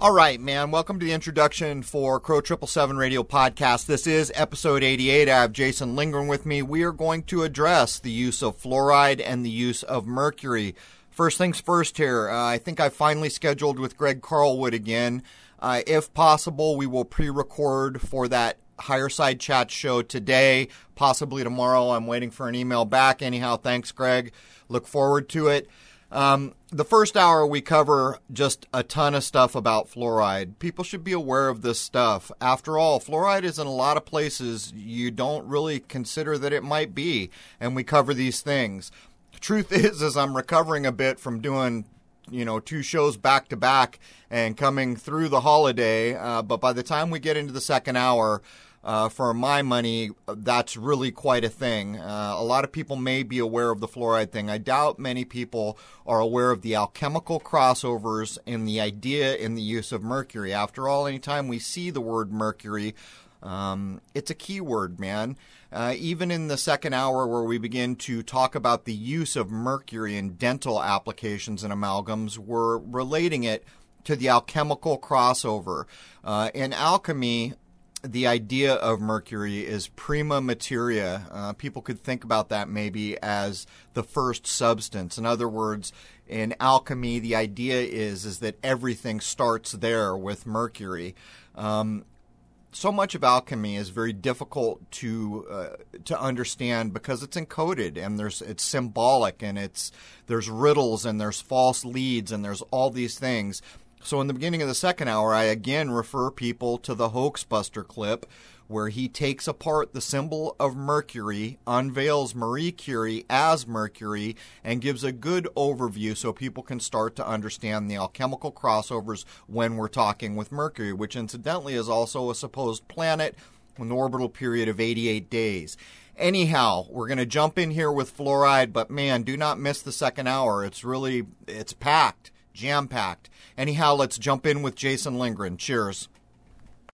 All right, man. Welcome to the introduction for Crow Triple Seven Radio Podcast. This is episode 88. I have Jason Lingren with me. We are going to address the use of fluoride and the use of mercury. First things first here. Uh, I think I finally scheduled with Greg Carlwood again. Uh, if possible, we will pre-record for that higher side chat show today, possibly tomorrow. I'm waiting for an email back. Anyhow, thanks, Greg. Look forward to it. Um, the first hour, we cover just a ton of stuff about fluoride. People should be aware of this stuff. After all, fluoride is in a lot of places you don't really consider that it might be, and we cover these things. Truth is, is I'm recovering a bit from doing you know two shows back to back and coming through the holiday. Uh, but by the time we get into the second hour, uh, for my money, that's really quite a thing. Uh, a lot of people may be aware of the fluoride thing. I doubt many people are aware of the alchemical crossovers and the idea in the use of mercury. After all, anytime we see the word mercury, um, it's a keyword, man. Uh, even in the second hour, where we begin to talk about the use of mercury in dental applications and amalgams, we're relating it to the alchemical crossover. Uh, in alchemy, the idea of mercury is prima materia. Uh, people could think about that maybe as the first substance. In other words, in alchemy, the idea is is that everything starts there with mercury. Um, so much of alchemy is very difficult to uh, to understand because it's encoded and there's it's symbolic and it's there's riddles and there's false leads and there's all these things so in the beginning of the second hour, I again refer people to the Hoaxbuster clip where he takes apart the symbol of Mercury, unveils Marie Curie as Mercury, and gives a good overview so people can start to understand the alchemical crossovers when we're talking with Mercury, which incidentally is also a supposed planet with an orbital period of 88 days. Anyhow, we're going to jump in here with fluoride, but man, do not miss the second hour. It's really it's packed jam packed. Anyhow, let's jump in with Jason Lingren. Cheers.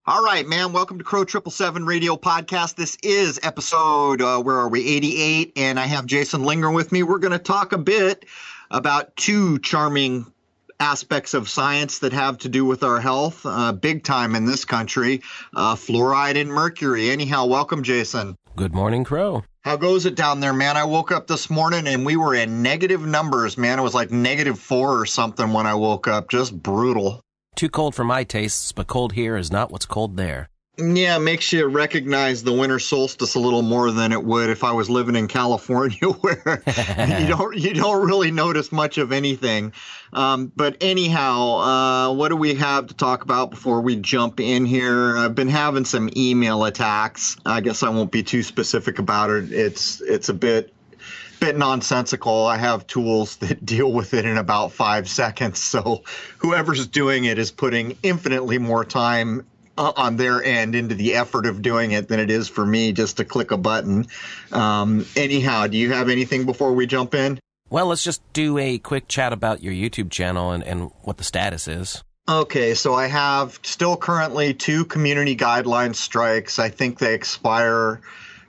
All right, man. Welcome to Crow Triple Seven Radio Podcast. This is episode uh, where are we? Eighty eight, and I have Jason Lingren with me. We're going to talk a bit about two charming aspects of science that have to do with our health, uh, big time in this country, uh, fluoride and mercury. Anyhow, welcome, Jason. Good morning, Crow. How goes it down there, man? I woke up this morning and we were in negative numbers, man. It was like negative four or something when I woke up. Just brutal. Too cold for my tastes, but cold here is not what's cold there. Yeah, it makes you recognize the winter solstice a little more than it would if I was living in California, where you don't you don't really notice much of anything. Um, but anyhow, uh, what do we have to talk about before we jump in here? I've been having some email attacks. I guess I won't be too specific about it. It's it's a bit bit nonsensical. I have tools that deal with it in about five seconds. So whoever's doing it is putting infinitely more time uh, on their end into the effort of doing it than it is for me just to click a button. Um, anyhow, do you have anything before we jump in? Well, let's just do a quick chat about your YouTube channel and, and what the status is. Okay, so I have still currently two community guideline strikes. I think they expire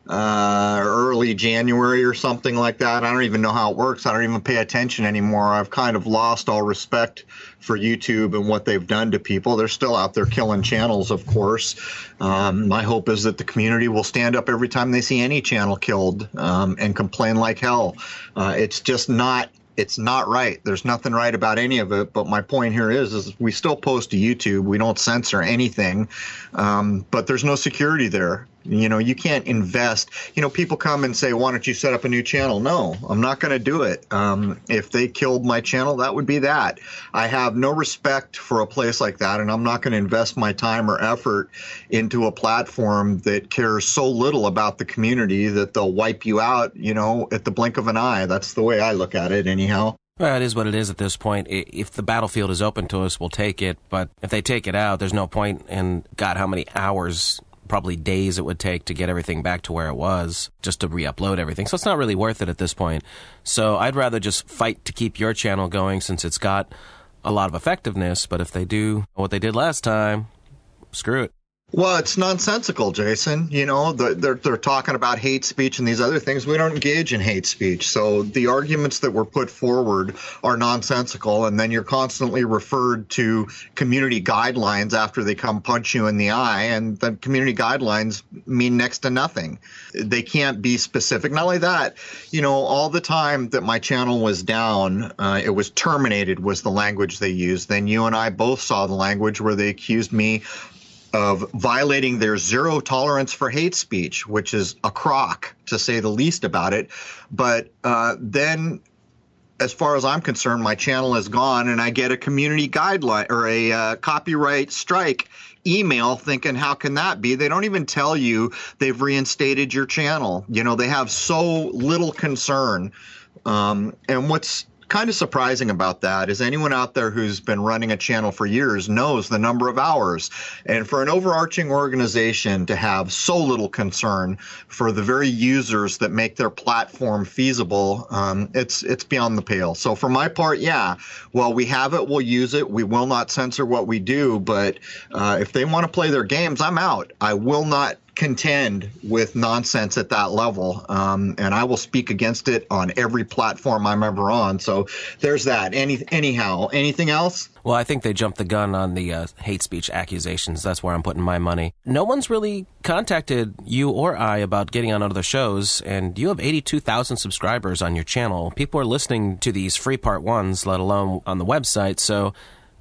uh, early January or something like that. I don't even know how it works. I don't even pay attention anymore. I've kind of lost all respect for YouTube and what they've done to people. They're still out there killing channels, of course. Um, my hope is that the community will stand up every time they see any channel killed um, and complain like hell. Uh, it's just not it's not right. There's nothing right about any of it. But my point here is, is we still post to YouTube. We don't censor anything, um, but there's no security there. You know, you can't invest. You know, people come and say, "Why don't you set up a new channel?" No, I'm not going to do it. Um, if they killed my channel, that would be that. I have no respect for a place like that, and I'm not going to invest my time or effort into a platform that cares so little about the community that they'll wipe you out. You know, at the blink of an eye. That's the way I look at it, anyhow. Well, it is what it is at this point. If the battlefield is open to us, we'll take it. But if they take it out, there's no point in God, how many hours probably days it would take to get everything back to where it was just to re-upload everything. So it's not really worth it at this point. So I'd rather just fight to keep your channel going since it's got a lot of effectiveness. But if they do what they did last time, screw it. Well, it's nonsensical, Jason. You know, they're, they're talking about hate speech and these other things. We don't engage in hate speech. So the arguments that were put forward are nonsensical. And then you're constantly referred to community guidelines after they come punch you in the eye. And the community guidelines mean next to nothing. They can't be specific. Not only that, you know, all the time that my channel was down, uh, it was terminated, was the language they used. Then you and I both saw the language where they accused me of violating their zero tolerance for hate speech, which is a crock to say the least about it. But uh, then, as far as I'm concerned, my channel is gone, and I get a community guideline or a uh, copyright strike email thinking how can that be? They don't even tell you they've reinstated your channel. You know they have so little concern. Um, and what's kind of surprising about that is anyone out there who's been running a channel for years knows the number of hours. And for an overarching organization to have so little concern for the very users that make their platform feasible, um, it's it's beyond the pale. So for my part, yeah, well, we have it, we'll use it. We will not censor what we do, but uh, if they want to play their games, I'm out. I will not contend with nonsense at that level. Um, and I will speak against it on every platform I'm ever on. So there's that. Any, anyhow, anything else? Well, I think they jumped the gun on the uh, hate speech accusations. That's where I'm putting my money. No one's really contacted you or I about getting on other shows, and you have 82,000 subscribers on your channel. People are listening to these free part ones, let alone on the website. So,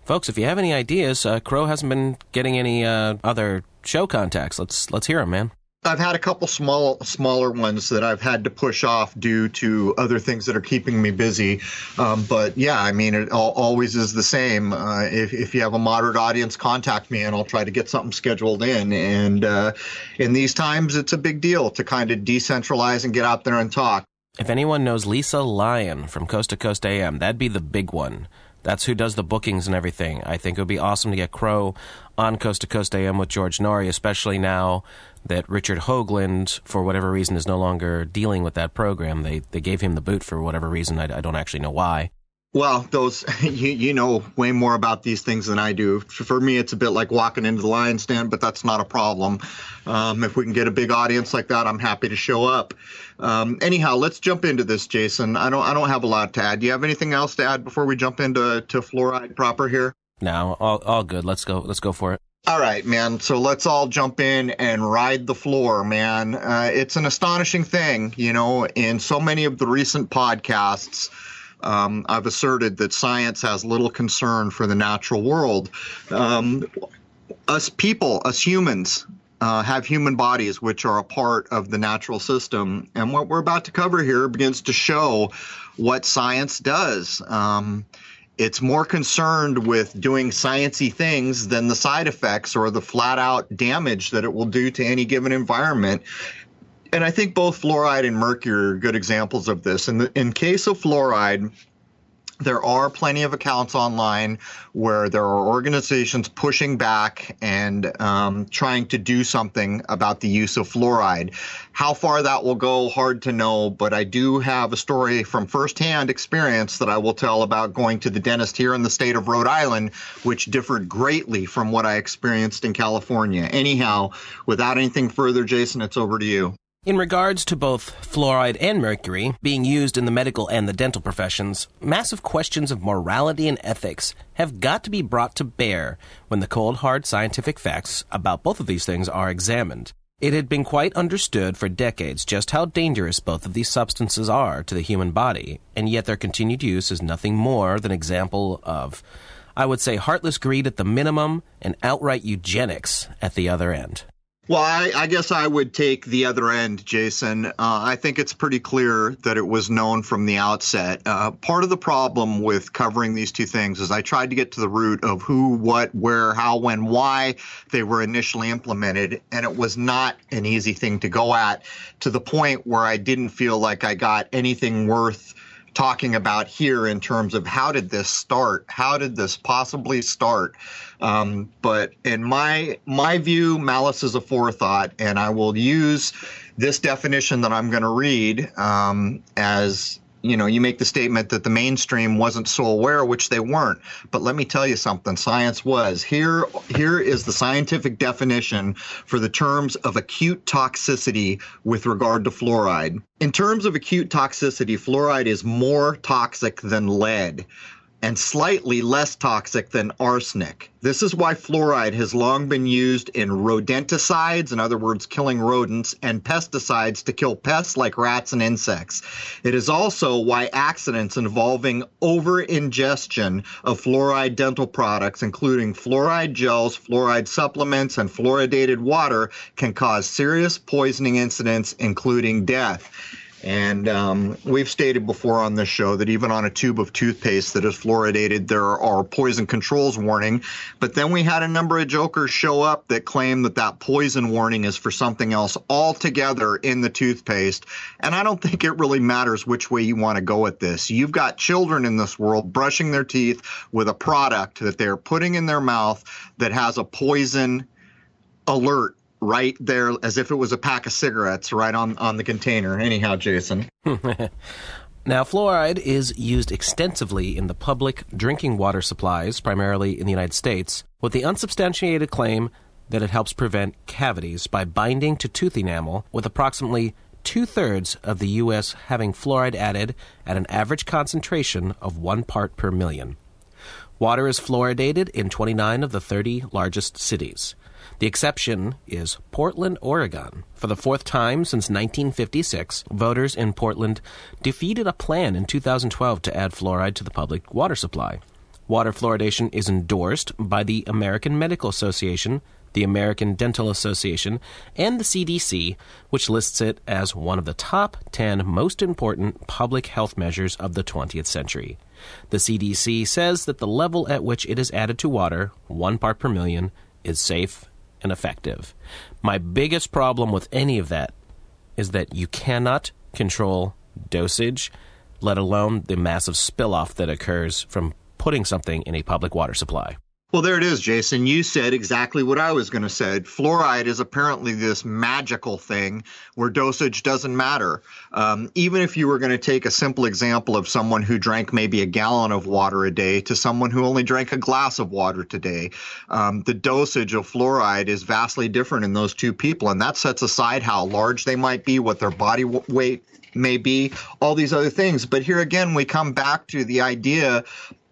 folks, if you have any ideas, uh, Crow hasn't been getting any uh, other show contacts. Let's let's hear them, man. I've had a couple small, smaller ones that I've had to push off due to other things that are keeping me busy. Um, but yeah, I mean, it all, always is the same. Uh, if, if you have a moderate audience, contact me and I'll try to get something scheduled in. And uh, in these times, it's a big deal to kind of decentralize and get out there and talk. If anyone knows Lisa Lyon from Coast to Coast AM, that'd be the big one. That's who does the bookings and everything. I think it would be awesome to get Crow on Coast to Coast AM with George Noory, especially now that Richard Hoagland, for whatever reason, is no longer dealing with that program. They they gave him the boot for whatever reason. I, I don't actually know why. Well, those you, you know way more about these things than I do. For me, it's a bit like walking into the lion stand, but that's not a problem. Um, if we can get a big audience like that, I'm happy to show up. Um, anyhow, let's jump into this, Jason. I don't I don't have a lot to add. Do you have anything else to add before we jump into to fluoride proper here? No, all all good. Let's go. Let's go for it. All right, man. So let's all jump in and ride the floor, man. Uh, it's an astonishing thing, you know. In so many of the recent podcasts um, I've asserted that science has little concern for the natural world. Um, us people, us humans, uh, have human bodies which are a part of the natural system. And what we're about to cover here begins to show what science does. Um, it's more concerned with doing sciency things than the side effects or the flat out damage that it will do to any given environment and I think both fluoride and mercury are good examples of this. In the in case of fluoride, there are plenty of accounts online where there are organizations pushing back and um, trying to do something about the use of fluoride. How far that will go, hard to know, but I do have a story from firsthand experience that I will tell about going to the dentist here in the state of Rhode Island, which differed greatly from what I experienced in California. Anyhow, without anything further, Jason, it's over to you. In regards to both fluoride and mercury being used in the medical and the dental professions, massive questions of morality and ethics have got to be brought to bear when the cold, hard scientific facts about both of these things are examined. It had been quite understood for decades just how dangerous both of these substances are to the human body, and yet their continued use is nothing more than an example of, I would say, heartless greed at the minimum and outright eugenics at the other end. Well, I, I, guess I would take the other end, Jason. Uh, I think it's pretty clear that it was known from the outset. Uh, part of the problem with covering these two things is I tried to get to the root of who, what, where, how, when, why they were initially implemented, and it was not an easy thing to go at to the point where I didn't feel like I got anything worth talking about here in terms of how did this start? How did this possibly start? Um, but in my my view, malice is a forethought, and I will use this definition that I'm going to read um, as you know, you make the statement that the mainstream wasn't so aware, which they weren't. But let me tell you something, science was. Here, here is the scientific definition for the terms of acute toxicity with regard to fluoride. In terms of acute toxicity, fluoride is more toxic than lead and slightly less toxic than arsenic. This is why fluoride has long been used in rodenticides, in other words, killing rodents, and pesticides to kill pests like rats and insects. It is also why accidents involving over ingestion of fluoride dental products, including fluoride gels, fluoride supplements, and fluoridated water, can cause serious poisoning incidents, including death. And um, we've stated before on this show that even on a tube of toothpaste that is fluoridated, there are poison controls warning. But then we had a number of jokers show up that claim that that poison warning is for something else altogether in the toothpaste. And I don't think it really matters which way you want to go at this. You've got children in this world brushing their teeth with a product that they're putting in their mouth that has a poison alert right there as if it was a pack of cigarettes right on, on the container. Anyhow, Jason. Now, fluoride is used extensively in the public drinking water supplies, primarily in the United States, with the unsubstantiated claim that it helps prevent cavities by binding to tooth enamel, with approximately two thirds of the U.S. having fluoride added at an average concentration of one part per million. Water is fluoridated in 29 of the 30 largest cities. The exception is Portland, Oregon. For the fourth time since 1956, voters in Portland defeated a plan in 2012 to add fluoride to the public water supply. Water fluoridation is endorsed by the American Medical Association, the American Dental Association, and the CDC, which lists it as one of the top 10 most important public health measures of the 20th century. The CDC says that the level at which it is added to water, one part per million, is safe and effective. My biggest problem with any of that is that you cannot control dosage, let alone the massive spill off that occurs from putting something in a public water supply. Well, there it is, Jason. You said exactly what I was going to say. Fluoride is apparently this magical thing where dosage doesn't matter. Um, even if you were going to take a simple example of someone who drank maybe a gallon of water a day to someone who only drank a glass of water today, um, the dosage of fluoride is vastly different in those two people. And that sets aside how large they might be, what their body weight may be, all these other things. But here again, we come back to the idea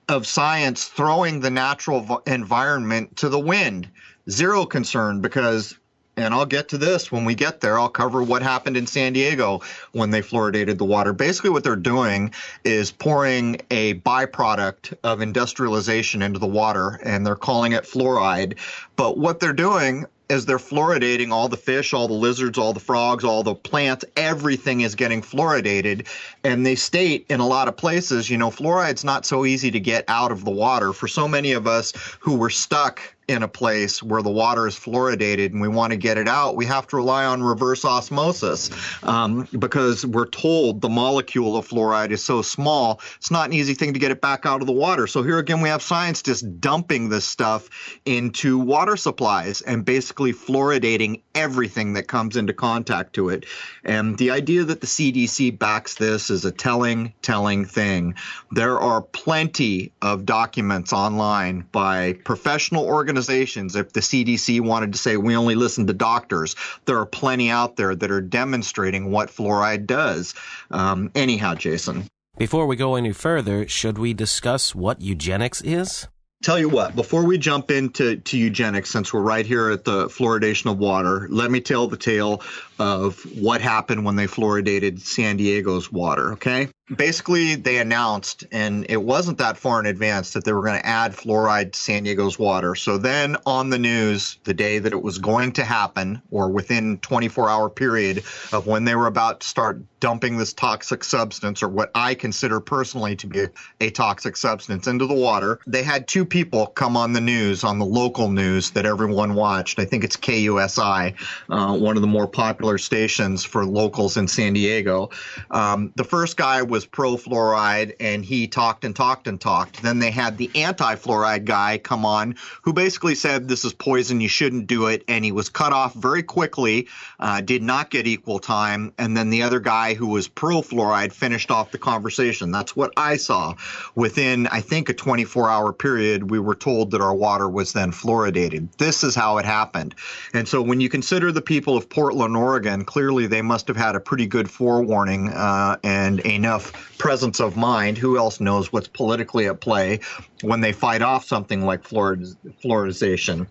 of science throwing the natural environment to the wind. Zero concern because, and I'll get to this when we get there, I'll cover what happened in San Diego when they fluoridated the water. Basically, what they're doing is pouring a byproduct of industrialization into the water, and they're calling it fluoride. But what they're doing as they're fluoridating all the fish, all the lizards, all the frogs, all the plants, everything is getting fluoridated. And they state in a lot of places, you know, fluoride's not so easy to get out of the water. For so many of us who were stuck in a place where the water is fluoridated and we want to get it out, we have to rely on reverse osmosis um, because we're told the molecule of fluoride is so small, it's not an easy thing to get it back out of the water. So here again, we have science just dumping this stuff into water supplies and basically fluoridating everything that comes into contact to it. And the idea that the CDC backs this is a telling, telling thing. There are plenty of documents online by professional organizations organizations, if the CDC wanted to say we only listen to doctors, there are plenty out there that are demonstrating what fluoride does. Um, anyhow, Jason. Before we go any further, should we discuss what eugenics is? Tell you what, before we jump into to eugenics, since we're right here at the fluoridation of water, let me tell the tale of what happened when they fluoridated San Diego's water, okay? basically they announced and it wasn't that far in advance that they were going to add fluoride to san diego's water so then on the news the day that it was going to happen or within 24 hour period of when they were about to start dumping this toxic substance or what i consider personally to be a toxic substance into the water they had two people come on the news on the local news that everyone watched i think it's kusi uh, one of the more popular popular stations for locals in San Diego. Um, the first guy was pro fluoride, and he talked and talked and talked. Then they had the anti fluoride guy come on, who basically said this is poison, you shouldn't do it, and he was cut off very quickly, uh, did not get equal time. And then the other guy who was pro fluoride finished off the conversation. That's what I saw. Within, I think, a 24 hour period, we were told that our water was then fluoridated. This is how it happened. And so when you consider the people of Portland, Oregon, clearly they must have had a pretty good forewarning uh, and enough presence of mind. Who else knows what's politically at play when they fight off something like fluoridization?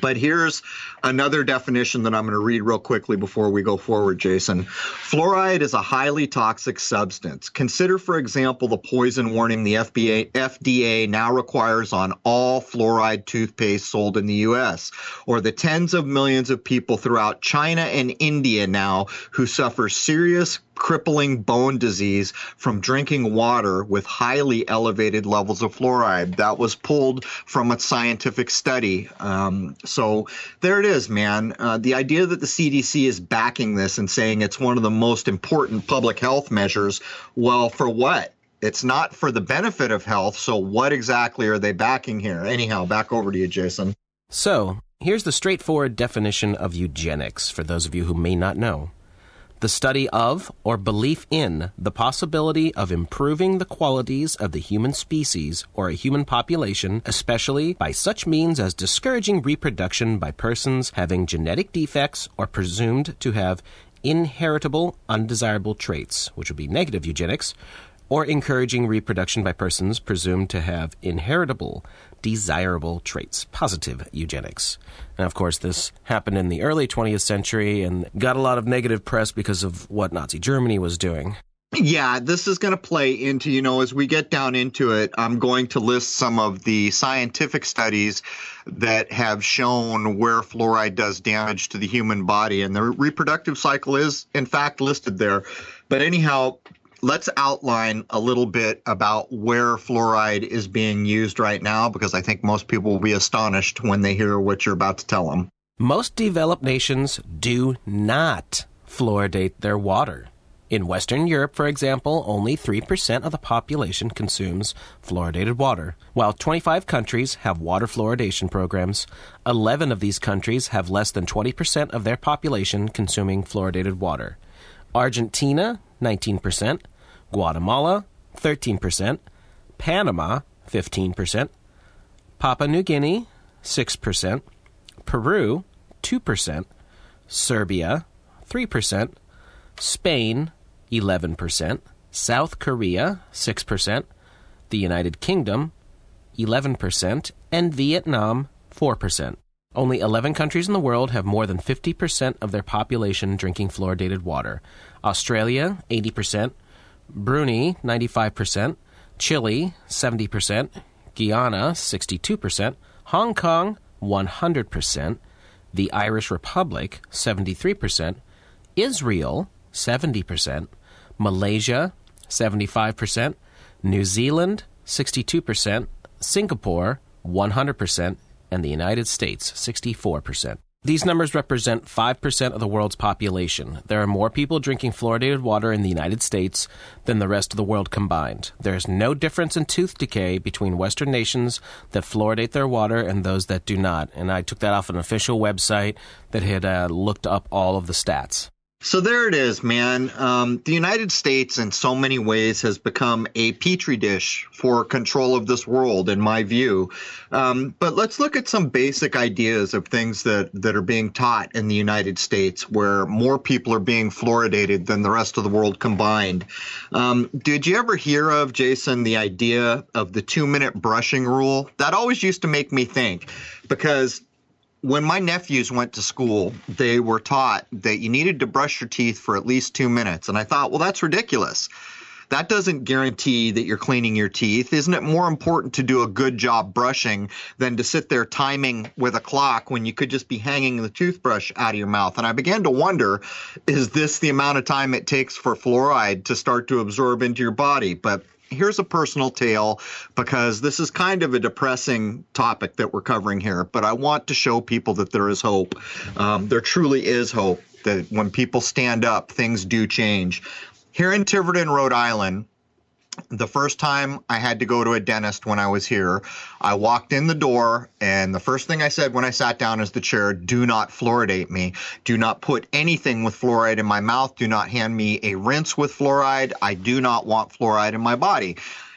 But here's another definition that I'm going to read real quickly before we go forward, Jason. Fluoride is a highly toxic substance. Consider, for example, the poison warning the FBA, FDA now requires on all fluoride toothpaste sold in the U.S., or the tens of millions of people throughout China and India now who suffer serious crippling bone disease from drinking water with highly elevated levels of fluoride. That was pulled from a scientific study. Um, so there it is, man. Uh, the idea that the CDC is backing this and saying it's one of the most important public health measures, well, for what? It's not for the benefit of health. So what exactly are they backing here? Anyhow, back over to you, Jason. So here's the straightforward definition of eugenics for those of you who may not know the study of or belief in the possibility of improving the qualities of the human species or a human population, especially by such means as discouraging reproduction by persons having genetic defects or presumed to have inheritable undesirable traits, which would be negative eugenics, or encouraging reproduction by persons presumed to have inheritable, desirable traits, positive eugenics. And of course, this happened in the early 20th century and got a lot of negative press because of what Nazi Germany was doing. Yeah, this is going to play into, you know, as we get down into it, I'm going to list some of the scientific studies that have shown where fluoride does damage to the human body. And the reproductive cycle is, in fact, listed there. But anyhow, let's outline a little bit about where fluoride is being used right now because I think most people will be astonished when they hear what you're about to tell them. Most developed nations do not fluoridate their water. In Western Europe, for example, only 3% of the population consumes fluoridated water. While 25 countries have water fluoridation programs, 11 of these countries have less than 20% of their population consuming fluoridated water. Argentina, 19%, Guatemala, 13%, Panama, 15%, Papua New Guinea, 6%, Peru, 2%, Serbia, 3%, Spain, 11%, South Korea, 6%, the United Kingdom, 11%, and Vietnam, 4%. Only 11 countries in the world have more than 50% of their population drinking fluoridated water. Australia, 80%, Brunei, 95%, Chile, 70%, Guyana, 62%, Hong Kong, 100%, the Irish Republic, 73%, Israel, 70%, Malaysia, 75%, New Zealand, 62%, Singapore, 100%, and the United States, 64%. These numbers represent 5% of the world's population. There are more people drinking fluoridated water in the United States than the rest of the world combined. There is no difference in tooth decay between Western nations that fluoridate their water and those that do not. And I took that off an official website that had uh, looked up all of the stats. So there it is, man. Um, the United States, in so many ways, has become a petri dish for control of this world, in my view. Um, but let's look at some basic ideas of things that, that are being taught in the United States, where more people are being fluoridated than the rest of the world combined. Um, did you ever hear of, Jason, the idea of the two minute brushing rule? That always used to make me think because when my nephews went to school, they were taught that you needed to brush your teeth for at least two minutes. And I thought, well, that's ridiculous. That doesn't guarantee that you're cleaning your teeth. Isn't it more important to do a good job brushing than to sit there timing with a clock when you could just be hanging the toothbrush out of your mouth? And I began to wonder is this the amount of time it takes for fluoride to start to absorb into your body? But here's a personal tale because this is kind of a depressing topic that we're covering here, but I want to show people that there is hope. Um, there truly is hope. that when people stand up, things do change. Here in Tiverton, Rhode Island, the first time I had to go to a dentist when I was here, I walked in the door, and the first thing I said when I sat down is the chair, do not fluoridate me. Do not put anything with fluoride in my mouth. Do not hand me a rinse with fluoride. I do not want fluoride in my body.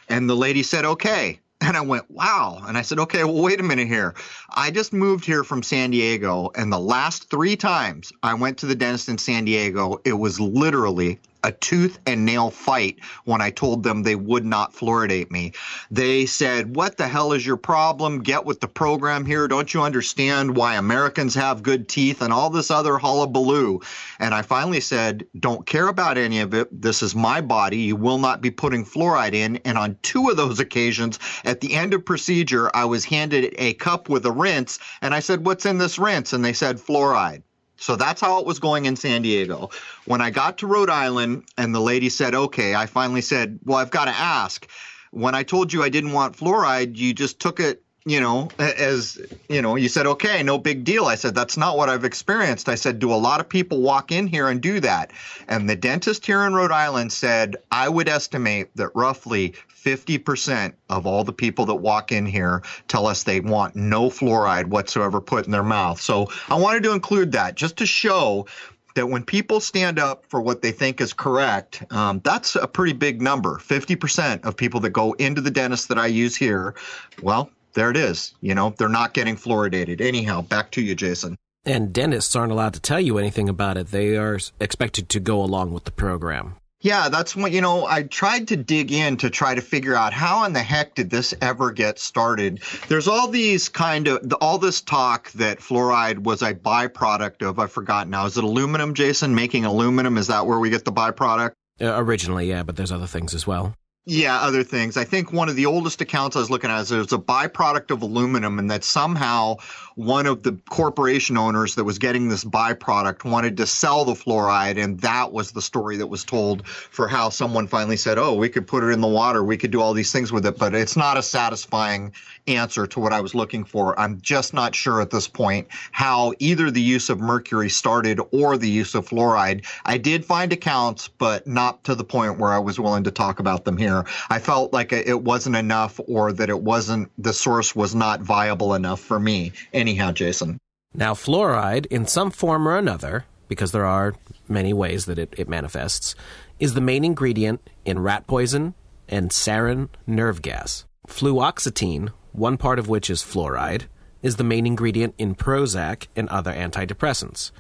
And the lady said, okay. And I went, wow. And I said, okay, well, wait a minute here. I just moved here from San Diego, and the last three times I went to the dentist in San Diego, it was literally a tooth and nail fight when I told them they would not fluoridate me. They said, What the hell is your problem? Get with the program here. Don't you understand why Americans have good teeth and all this other hullabaloo? And I finally said, Don't care about any of it. This is my body. You will not be putting fluoride in. And on two of those occasions, at the end of procedure, I was handed a cup with a rinse. And I said, What's in this rinse? And they said, Fluoride. So that's how it was going in San Diego. When I got to Rhode Island and the lady said, okay, I finally said, well, I've got to ask. When I told you I didn't want fluoride, you just took it you know, as you know, you said, okay, no big deal. I said, that's not what I've experienced. I said, do a lot of people walk in here and do that? And the dentist here in Rhode Island said, I would estimate that roughly 50% of all the people that walk in here tell us they want no fluoride whatsoever put in their mouth. So I wanted to include that just to show that when people stand up for what they think is correct, um, that's a pretty big number. 50% of people that go into the dentist that I use here, well, there it is. You know, they're not getting fluoridated. Anyhow, back to you, Jason. And dentists aren't allowed to tell you anything about it. They are expected to go along with the program. Yeah, that's what, you know, I tried to dig in to try to figure out how in the heck did this ever get started. There's all these kind of, all this talk that fluoride was a byproduct of, I forgot now, is it aluminum, Jason? Making aluminum, is that where we get the byproduct? Uh, originally, yeah, but there's other things as well. Yeah, other things. I think one of the oldest accounts I was looking at is there's a byproduct of aluminum, and that somehow one of the corporation owners that was getting this byproduct wanted to sell the fluoride, and that was the story that was told for how someone finally said, "Oh, we could put it in the water, we could do all these things with it," but it's not a satisfying answer to what I was looking for. I'm just not sure at this point how either the use of mercury started or the use of fluoride. I did find accounts, but not to the point where I was willing to talk about them here. I felt like it wasn't enough or that it wasn't, the source was not viable enough for me. Anyhow, Jason. Now, fluoride, in some form or another, because there are many ways that it, it manifests, is the main ingredient in rat poison and sarin nerve gas. Fluoxetine one part of which is fluoride, is the main ingredient in Prozac and other antidepressants.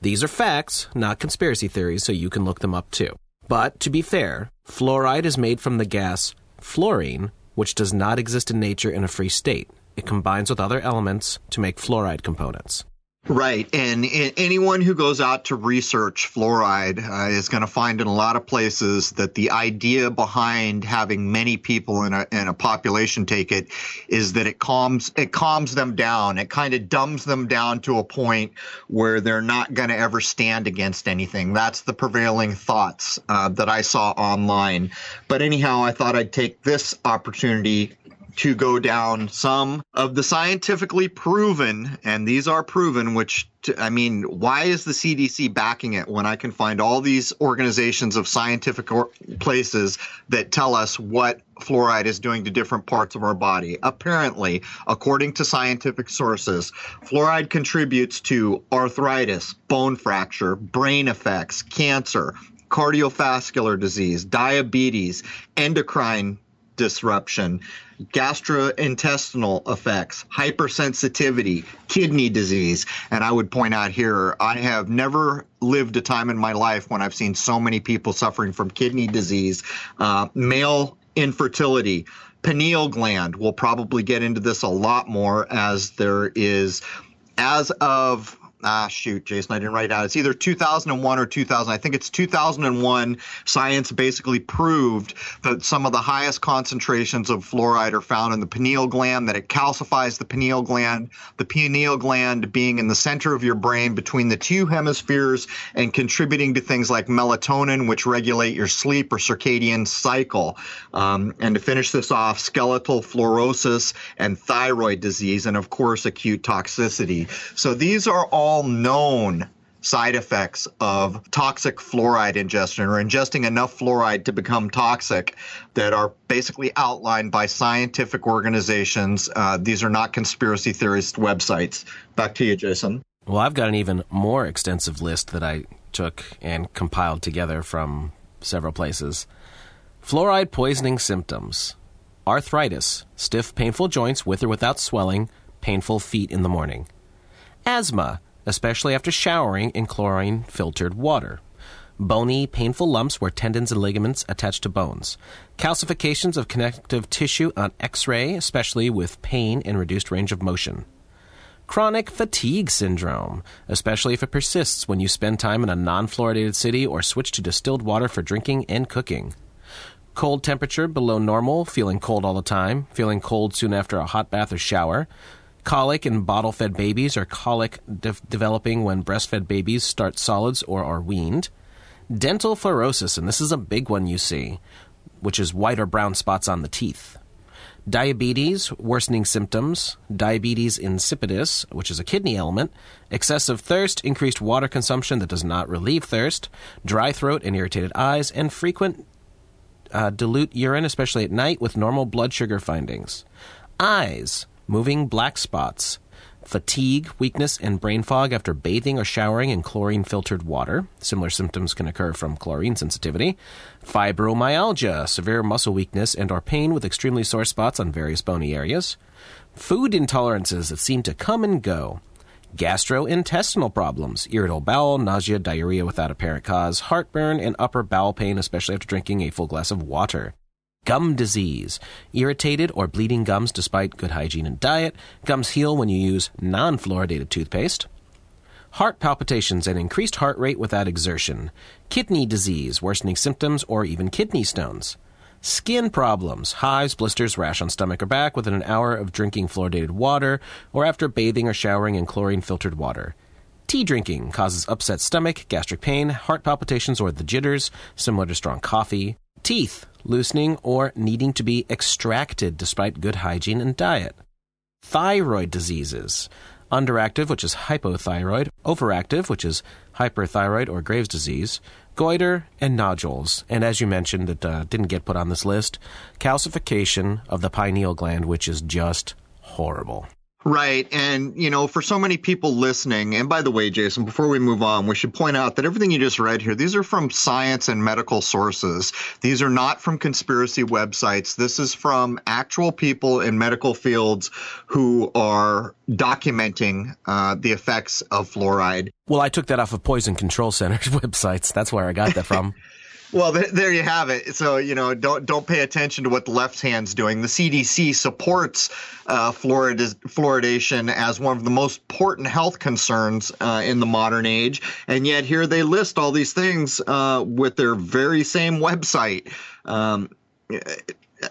These are facts, not conspiracy theories, so you can look them up too. But to be fair, fluoride is made from the gas fluorine, which does not exist in nature in a free state. It combines with other elements to make fluoride components. Right. And, anyone who goes out to research fluoride uh, is going to find in a lot of places that the idea behind having many people in a, in a population take it is that it calms, it calms them down. It kind of dumbs them down to a point where they're not going to ever stand against anything. That's the prevailing thoughts uh, that I saw online. But anyhow, I thought I'd take this opportunity to go down some of the scientifically proven, and these are proven, which I mean, why is the CDC backing it when I can find all these organizations of scientific or- places that tell us what fluoride is doing to different parts of our body? Apparently, according to scientific sources, fluoride contributes to arthritis, bone fracture, brain effects, cancer, cardiovascular disease, diabetes, endocrine disruption, gastrointestinal effects, hypersensitivity, kidney disease. And I would point out here, I have never lived a time in my life when I've seen so many people suffering from kidney disease, uh, male infertility, pineal gland. We'll probably get into this a lot more as there is, as of ah shoot jason i didn't write it out. It's either 2001 or 2000 i think it's 2001 science basically proved that some of the highest concentrations of fluoride are found in the pineal gland that it calcifies the pineal gland the pineal gland being in the center of your brain between the two hemispheres and contributing to things like melatonin which regulate your sleep or circadian cycle. Um, and to finish this off skeletal fluorosis and thyroid disease and of course acute toxicity. So these are all all known side effects of toxic fluoride ingestion or ingesting enough fluoride to become toxic that are basically outlined by scientific organizations. Uh, these are not conspiracy theorist websites. Back to you, Jason. Well, I've got an even more extensive list that I took and compiled together from several places. Fluoride poisoning symptoms arthritis, stiff, painful joints with or without swelling, painful feet in the morning. Asthma, especially after showering in chlorine filtered water. Bony, painful lumps where tendons and ligaments attach to bones. Calcifications of connective tissue on x ray, especially with pain and reduced range of motion. Chronic fatigue syndrome, especially if it persists when you spend time in a non fluoridated city or switch to distilled water for drinking and cooking. Cold temperature below normal, feeling cold all the time, feeling cold soon after a hot bath or shower. Colic in bottle fed babies or colic de- developing when breastfed babies start solids or are weaned. Dental fluorosis, and this is a big one you see, which is white or brown spots on the teeth. Diabetes, worsening symptoms, diabetes insipidus, which is a kidney ailment, excessive thirst, increased water consumption that does not relieve thirst, dry throat and irritated eyes, and frequent uh, dilute urine, especially at night, with normal blood sugar findings. Eyes, moving black spots, fatigue, weakness, and brain fog after bathing or showering in chlorine filtered water. Similar symptoms can occur from chlorine sensitivity. Fibromyalgia, severe muscle weakness and or pain with extremely sore spots on various bony areas. Food intolerances that seem to come and go gastrointestinal problems, irritable bowel, nausea, diarrhea without apparent cause, heartburn, and upper bowel pain, especially after drinking a full glass of water. Gum disease, irritated or bleeding gums despite good hygiene and diet. Gums heal when you use non fluoridated toothpaste. Heart palpitations and increased heart rate without exertion. Kidney disease, worsening symptoms, or even kidney stones. Skin problems, hives, blisters, rash on stomach or back within an hour of drinking fluoridated water or after bathing or showering in chlorine filtered water. Tea drinking causes upset stomach, gastric pain, heart palpitations, or the jitters, similar to strong coffee. Teeth, loosening or needing to be extracted despite good hygiene and diet. Thyroid diseases, underactive, which is hypothyroid, overactive, which is hyperthyroid or Graves' disease, goiter, and nodules. And as you mentioned, that uh, didn't get put on this list, calcification of the pineal gland, which is just horrible. Right. And, you know, for so many people listening, and by the way, Jason, before we move on, we should point out that everything you just read here, these are from science and medical sources. These are not from conspiracy websites. This is from actual people in medical fields who are documenting uh, the effects of fluoride. Well, I took that off of Poison Control Center's websites. That's where I got that from. Well, there you have it. So you know, don't don't pay attention to what the left hand's doing. The CDC supports uh, fluoridation as one of the most important health concerns uh, in the modern age, and yet here they list all these things uh, with their very same website. Um,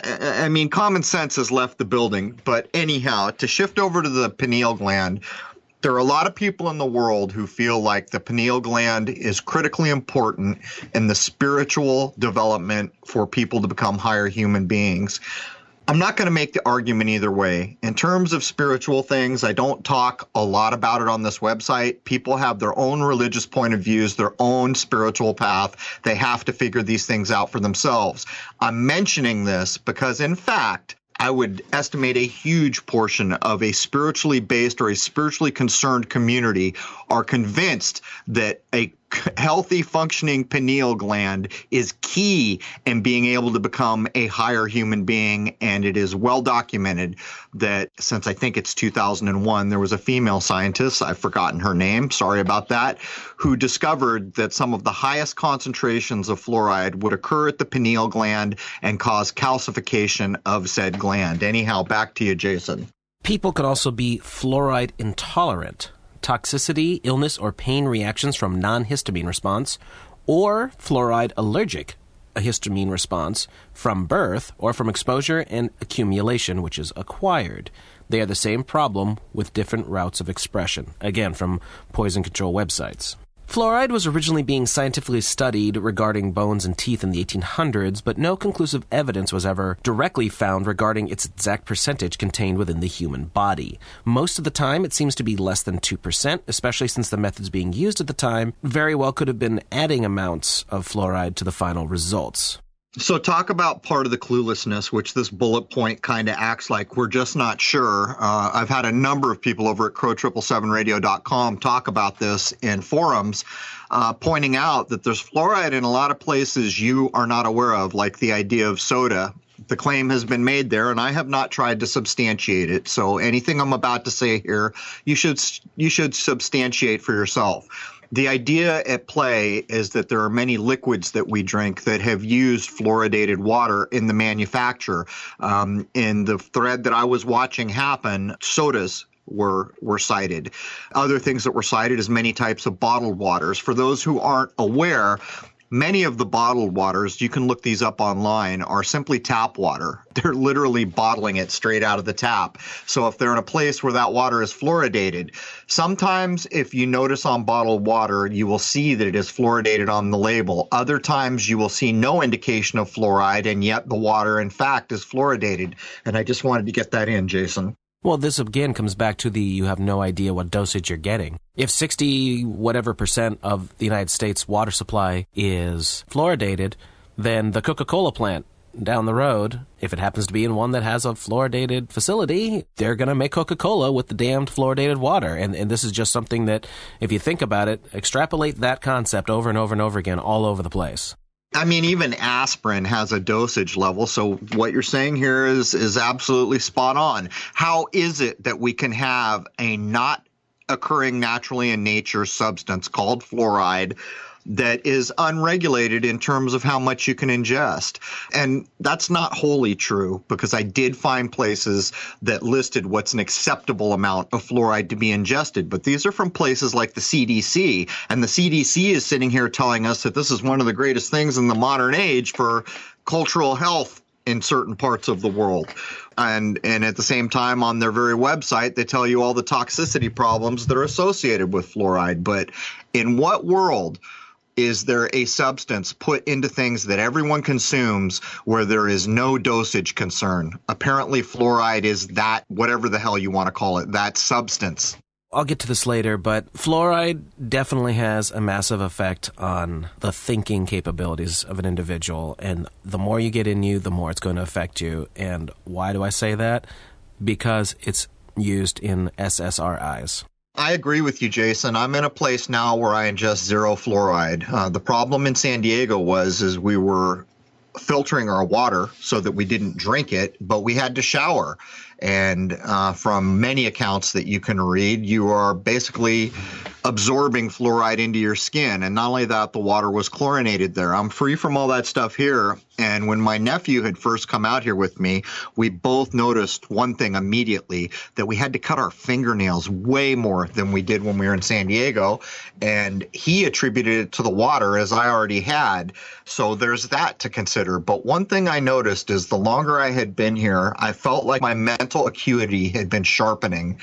I mean, common sense has left the building. But anyhow, to shift over to the pineal gland, there are a lot of people in the world who feel like the pineal gland is critically important in the spiritual development for people to become higher human beings. I'm not going to make the argument either way. In terms of spiritual things, I don't talk a lot about it on this website. People have their own religious point of views, their own spiritual path. They have to figure these things out for themselves. I'm mentioning this because, in fact, I would estimate a huge portion of a spiritually based or a spiritually concerned community are convinced that a healthy functioning pineal gland is key in being able to become a higher human being. And it is well documented that since I think it's 2001 there was a female scientist. I've forgotten her name. Sorry about that who discovered that some of the highest concentrations of fluoride would occur at the pineal gland and cause calcification of said gland anyhow back to you Jason people could also be fluoride intolerant toxicity, illness, or pain reactions from non histamine response, or fluoride allergic a histamine response from birth or from exposure and accumulation, which is acquired. They are the same problem with different routes of expression. Again, from poison control websites. Fluoride was originally being scientifically studied regarding bones and teeth in the 1800s, but no conclusive evidence was ever directly found regarding its exact percentage contained within the human body. Most of the time, it seems to be less than 2%, especially since the methods being used at the time very well could have been adding amounts of fluoride to the final results. So, talk about part of the cluelessness, which this bullet point kind of acts like we're just not sure. Uh, I've had a number of people over at crow777radio.com talk about this in forums, uh, pointing out that there's fluoride in a lot of places you are not aware of, like the idea of soda. The claim has been made there, and I have not tried to substantiate it. So, anything I'm about to say here, you should you should substantiate for yourself the idea at play is that there are many liquids that we drink that have used fluoridated water in the manufacture. Um, in the thread that I was watching happen, sodas were were cited. Other things that were cited is many types of bottled waters. For those who aren't aware, Many of the bottled waters, you can look these up online, are simply tap water. They're literally bottling it straight out of the tap. So if they're in a place where that water is fluoridated, sometimes if you notice on bottled water, you will see that it is fluoridated on the label. Other times you will see no indication of fluoride, and yet the water, in fact, is fluoridated. And I just wanted to get that in, Jason. Well, this again comes back to the you have no idea what dosage you're getting. If 60 whatever percent of the United States water supply is fluoridated, then the Coca Cola plant down the road, if it happens to be in one that has a fluoridated facility, they're going to make Coca Cola with the damned fluoridated water. And, and this is just something that, if you think about it, extrapolate that concept over and over and over again all over the place. I mean, even aspirin has a dosage level. So what you're saying here is is absolutely spot on. How is it that we can have a not occurring naturally in nature substance called fluoride that is unregulated in terms of how much you can ingest. And that's not wholly true because I did find places that listed what's an acceptable amount of fluoride to be ingested. But these are from places like the CDC. And the CDC is sitting here telling us that this is one of the greatest things in the modern age for cultural health in certain parts of the world. And and at the same time on their very website they tell you all the toxicity problems that are associated with fluoride. But in what world is there a substance put into things that everyone consumes where there is no dosage concern? Apparently, fluoride is that, whatever the hell you want to call it, that substance. I'll get to this later, but fluoride definitely has a massive effect on the thinking capabilities of an individual. And the more you get in you, the more it's going to affect you. And why do I say that? Because it's used in SSRIs. I agree with you, Jason. I'm in a place now where I ingest zero fluoride. Uh, the problem in San Diego was is we were filtering our water so that we didn't drink it, but we had to shower. And uh, from many accounts that you can read, you are basically absorbing fluoride into your skin. And not only that, the water was chlorinated there. I'm free from all that stuff here. And when my nephew had first come out here with me, we both noticed one thing immediately that we had to cut our fingernails way more than we did when we were in San Diego. And he attributed it to the water, as I already had. So there's that to consider. But one thing I noticed is the longer I had been here, I felt like my mental acuity had been sharpening.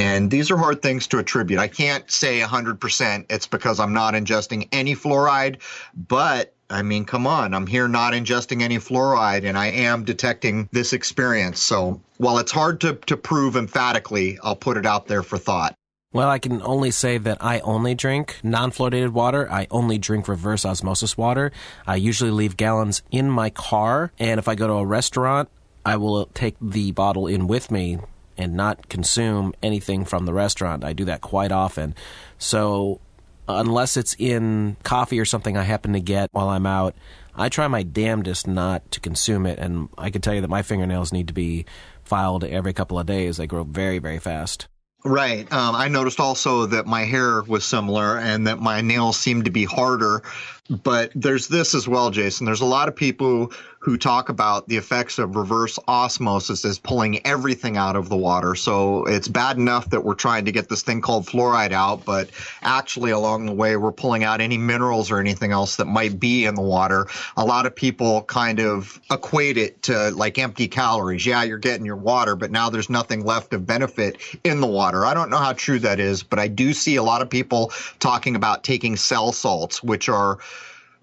And these are hard things to attribute. I can't say 100% it's because I'm not ingesting any fluoride, but I mean, come on, I'm here not ingesting any fluoride and I am detecting this experience. So while it's hard to, to prove emphatically, I'll put it out there for thought. Well, I can only say that I only drink non fluoridated water. I only drink reverse osmosis water. I usually leave gallons in my car. And if I go to a restaurant, I will take the bottle in with me and not consume anything from the restaurant. I do that quite often. So, unless it's in coffee or something I happen to get while I'm out, I try my damnedest not to consume it. And I can tell you that my fingernails need to be filed every couple of days. They grow very, very fast. Right. Um, I noticed also that my hair was similar and that my nails seemed to be harder but there's this as well, Jason. There's a lot of people who talk about the effects of reverse osmosis as pulling everything out of the water. So it's bad enough that we're trying to get this thing called fluoride out, but actually along the way, we're pulling out any minerals or anything else that might be in the water. A lot of people kind of equate it to like empty calories. Yeah, you're getting your water, but now there's nothing left of benefit in the water. I don't know how true that is, but I do see a lot of people talking about taking cell salts, which are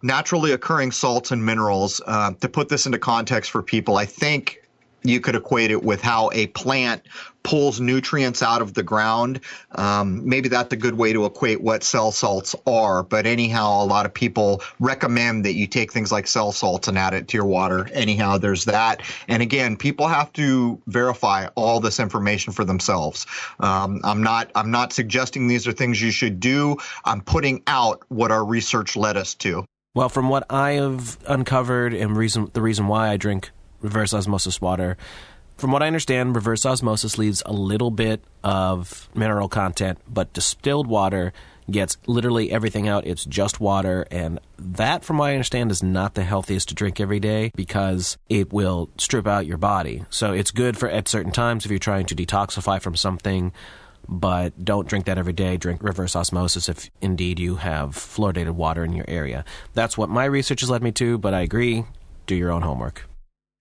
naturally occurring salts and minerals. Uh, to put this into context for people, I think you could equate it with how a plant pulls nutrients out of the ground. Um, maybe that's a good way to equate what cell salts are. But anyhow, a lot of people recommend that you take things like cell salts and add it to your water. Anyhow, there's that. And again, people have to verify all this information for themselves. Um, I'm not I'm not suggesting these are things you should do. I'm putting out what our research led us to. Well, from what I have uncovered and reason the reason why I drink reverse osmosis water, from what I understand, reverse osmosis leaves a little bit of mineral content, but distilled water gets literally everything out. It's just water, and that, from what I understand, is not the healthiest to drink every day because it will strip out your body. So it's good for at certain times if you're trying to detoxify from something but don't drink that every day. Drink reverse osmosis if indeed you have fluoridated water in your area. That's what my research has led me to, but I agree. Do your own homework.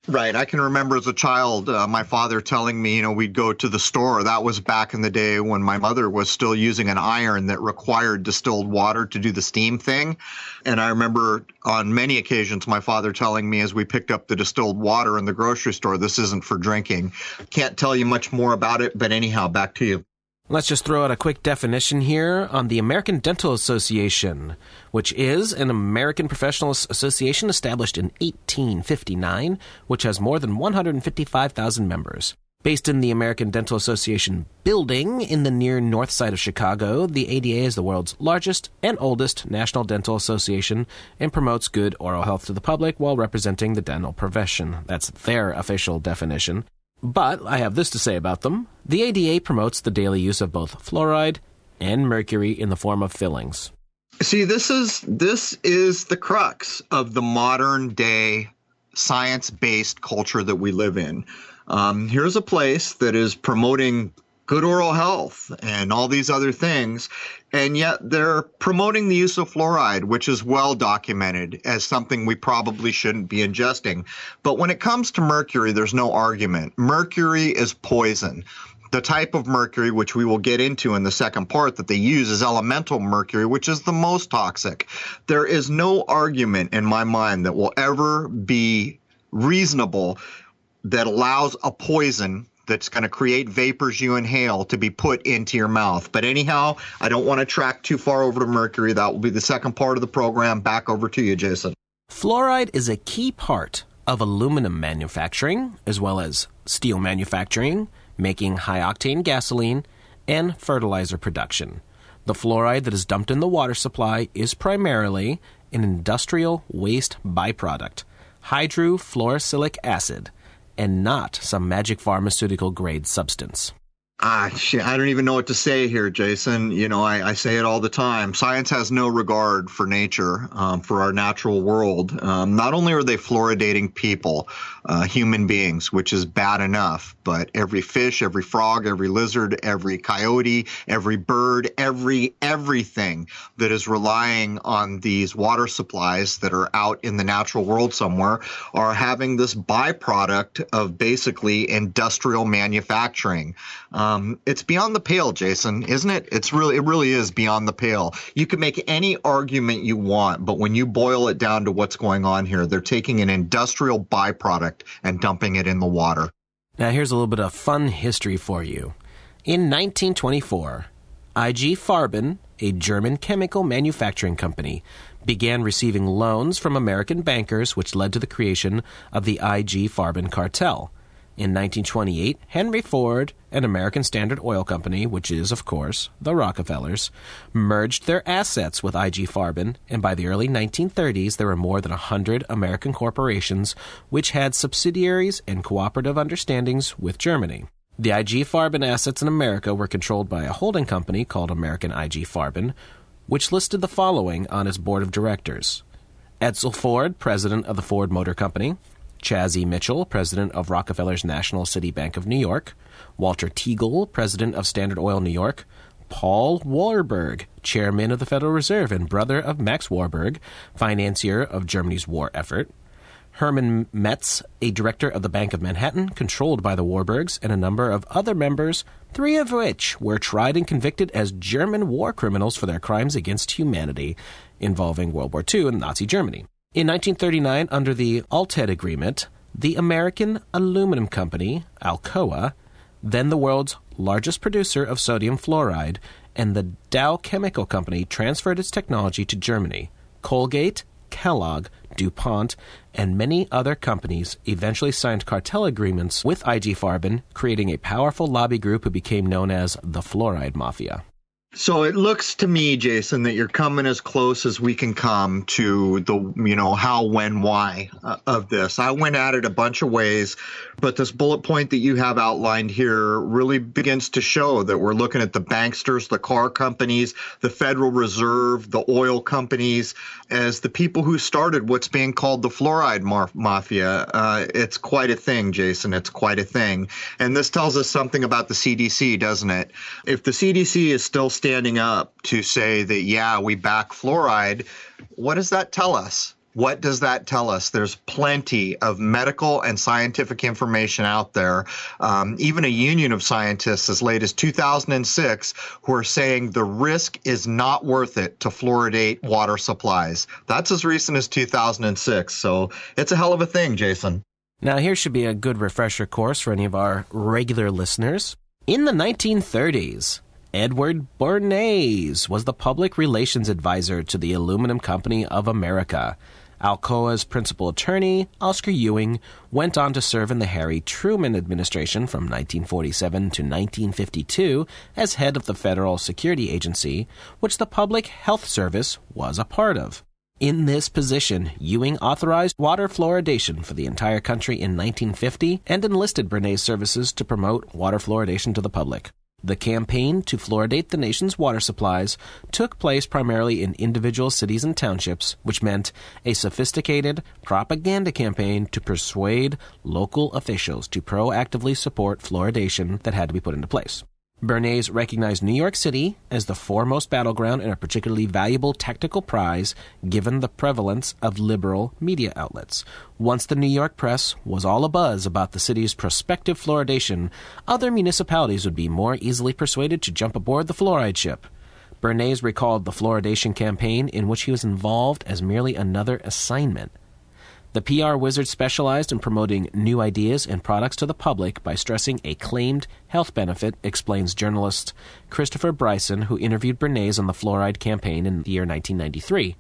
Right. I can remember as a child, uh, my father telling me, you know, we'd go to the store. That was back in the day when my mother was still using an iron that required distilled water to do the steam thing. And I remember on many occasions my father telling me as we picked up the distilled water in the grocery store, this isn't for drinking. Can't tell you much more about it, but anyhow, back to you. Let's just throw out a quick definition here on the American Dental Association, which is an American professional association established in 1859, which has more than 155,000 members. Based in the American Dental Association building in the near north side of Chicago, the ADA is the world's largest and oldest national dental association and promotes good oral health to the public while representing the dental profession. That's their official definition. But I have this to say about them. The ADA promotes the daily use of both fluoride and mercury in the form of fillings. See, this is this is the crux of the modern day science-based culture that we live in. Um, here's a place that is promoting good oral health and all these other things. And yet they're promoting the use of fluoride, which is well documented as something we probably shouldn't be ingesting. But when it comes to mercury, there's no argument. Mercury is poison. The type of mercury, which we will get into in the second part, that they use is elemental mercury, which is the most toxic. There is no argument in my mind that will ever be reasonable that allows a poison that's going to create vapors you inhale to be put into your mouth. But anyhow, I don't want to track too far over to mercury. That will be the second part of the program. Back over to you, Jason. Fluoride is a key part of aluminum manufacturing, as well as steel manufacturing, making high octane gasoline, and fertilizer production. The fluoride that is dumped in the water supply is primarily an industrial waste byproduct, hydrofluorosilicic acid, and not some magic pharmaceutical grade substance. Ah, shit, I don't even know what to say here, Jason. You know, I, I say it all the time. Science has no regard for nature, um, for our natural world. Um, not only are they fluoridating people, uh, human beings, which is bad enough, but every fish, every frog, every lizard, every coyote, every bird, every everything that is relying on these water supplies that are out in the natural world somewhere are having this byproduct of basically industrial manufacturing. Um, it's beyond the pale, Jason, isn't it? It's really, it really is beyond the pale. You can make any argument you want, but when you boil it down to what's going on here, they're taking an industrial byproduct and dumping it in the water. Now, here's a little bit of fun history for you. In 1924, IG Farben, a German chemical manufacturing company, began receiving loans from American bankers, which led to the creation of the IG Farben cartel. In 1928, Henry Ford and American Standard Oil Company, which is, of course, the Rockefellers, merged their assets with IG Farben, and by the early 1930s, there were more than 100 American corporations which had subsidiaries and cooperative understandings with Germany. The IG Farben assets in America were controlled by a holding company called American IG Farben, which listed the following on its board of directors Edsel Ford, president of the Ford Motor Company, Chaz E. Mitchell, president of Rockefeller's National City Bank of New York, Walter Teagle, president of Standard Oil New York, Paul Warburg, chairman of the Federal Reserve and brother of Max Warburg, financier of Germany's war effort, Herman Metz, a director of the Bank of Manhattan, controlled by the Warburgs, and a number of other members, three of which were tried and convicted as German war criminals for their crimes against humanity involving World War II and Nazi Germany. In 1939, under the Alted Agreement, the American Aluminum Company, Alcoa, then the world's largest producer of sodium fluoride, and the Dow Chemical Company transferred its technology to Germany. Colgate, Kellogg, DuPont, and many other companies eventually signed cartel agreements with IG Farben, creating a powerful lobby group who became known as the Fluoride Mafia. So it looks to me, Jason, that you're coming as close as we can come to the, you know, how, when, why uh, of this. I went at it a bunch of ways, but this bullet point that you have outlined here really begins to show that we're looking at the banksters, the car companies, the Federal Reserve, the oil companies as the people who started what's being called the fluoride mafia. Uh, it's quite a thing, Jason. It's quite a thing. And this tells us something about the CDC, doesn't it? If the CDC is still standing up to say that, yeah, we back fluoride, what does that tell us? What does that tell us? There's plenty of medical and scientific information out there. Um, even a union of scientists as late as 2006 who are saying the risk is not worth it to fluoridate water supplies. That's as recent as 2006. So it's a hell of a thing, Jason. Now, here should be a good refresher course for any of our regular listeners. In the 1930s, Edward Bernays was the public relations advisor to the Aluminum Company of America. Alcoa's principal attorney, Oscar Ewing, went on to serve in the Harry Truman administration from 1947 to 1952 as head of the Federal Security Agency, which the Public Health Service was a part of. In this position, Ewing authorized water fluoridation for the entire country in 1950 and enlisted Bernays' services to promote water fluoridation to the public. The campaign to fluoridate the nation's water supplies took place primarily in individual cities and townships, which meant a sophisticated propaganda campaign to persuade local officials to proactively support fluoridation that had to be put into place. Bernays recognized New York City as the foremost battleground and a particularly valuable tactical prize given the prevalence of liberal media outlets. Once the New York press was all abuzz about the city's prospective fluoridation, other municipalities would be more easily persuaded to jump aboard the fluoride ship. Bernays recalled the fluoridation campaign in which he was involved as merely another assignment – the PR wizard specialized in promoting new ideas and products to the public by stressing a claimed health benefit, explains journalist Christopher Bryson, who interviewed Bernays on the fluoride campaign in the year 1993.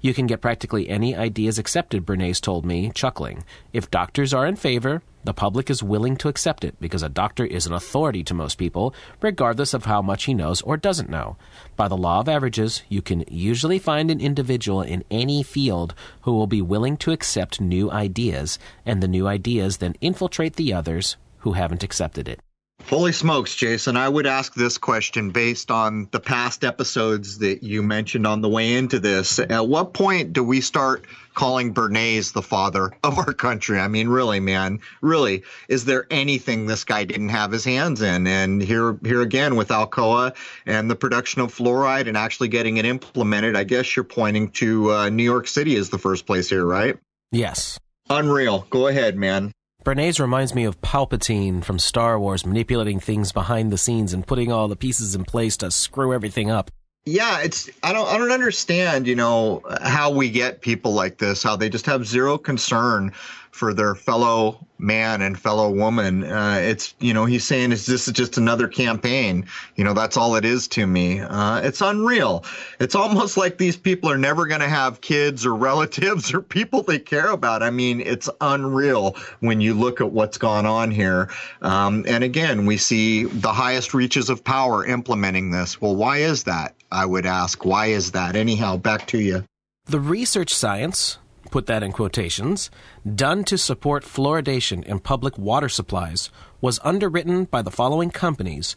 You can get practically any ideas accepted, Bernays told me, chuckling. If doctors are in favor, the public is willing to accept it because a doctor is an authority to most people, regardless of how much he knows or doesn't know. By the law of averages, you can usually find an individual in any field who will be willing to accept new ideas, and the new ideas then infiltrate the others who haven't accepted it. Holy smokes, Jason. I would ask this question based on the past episodes that you mentioned on the way into this. At what point do we start calling Bernays the father of our country? I mean, really, man, really, is there anything this guy didn't have his hands in? And here, here again with Alcoa and the production of fluoride and actually getting it implemented, I guess you're pointing to uh, New York City as the first place here, right? Yes. Unreal. Go ahead, man. Bernays reminds me of Palpatine from Star Wars manipulating things behind the scenes and putting all the pieces in place to screw everything up. Yeah, it's I don't I don't understand, you know, how we get people like this, how they just have zero concern for their fellow man and fellow woman. Uh, it's you know he's saying is this is just another campaign. You know that's all it is to me. Uh, it's unreal. It's almost like these people are never going to have kids or relatives or people they care about. I mean, it's unreal when you look at what's gone on here. Um, and again, we see the highest reaches of power implementing this. Well, why is that? I would ask. Why is that? Anyhow, back to you. The research science put that in quotations, done to support fluoridation in public water supplies was underwritten by the following companies,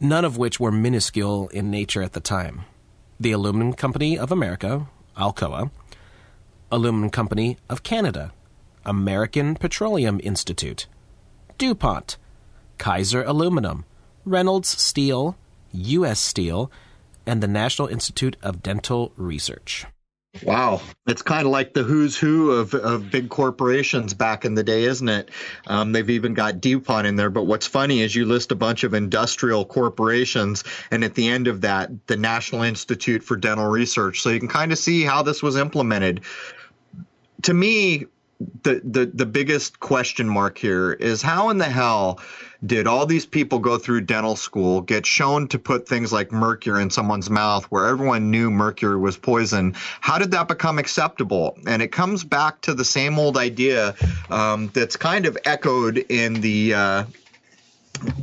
none of which were minuscule in nature at the time the Aluminum Company of America, Alcoa, Aluminum Company of Canada, American Petroleum Institute, DuPont, Kaiser Aluminum, Reynolds Steel, U.S. Steel, and the National Institute of Dental Research. Wow. It's kind of like the who's who of, of big corporations back in the day, isn't it? Um, they've even got DuPont in there. But what's funny is you list a bunch of industrial corporations, and at the end of that, the National Institute for Dental Research. So you can kind of see how this was implemented. To me, the, the, the biggest question mark here is how in the hell did all these people go through dental school, get shown to put things like mercury in someone's mouth where everyone knew mercury was poison? How did that become acceptable? And it comes back to the same old idea um, that's kind of echoed in the. Uh,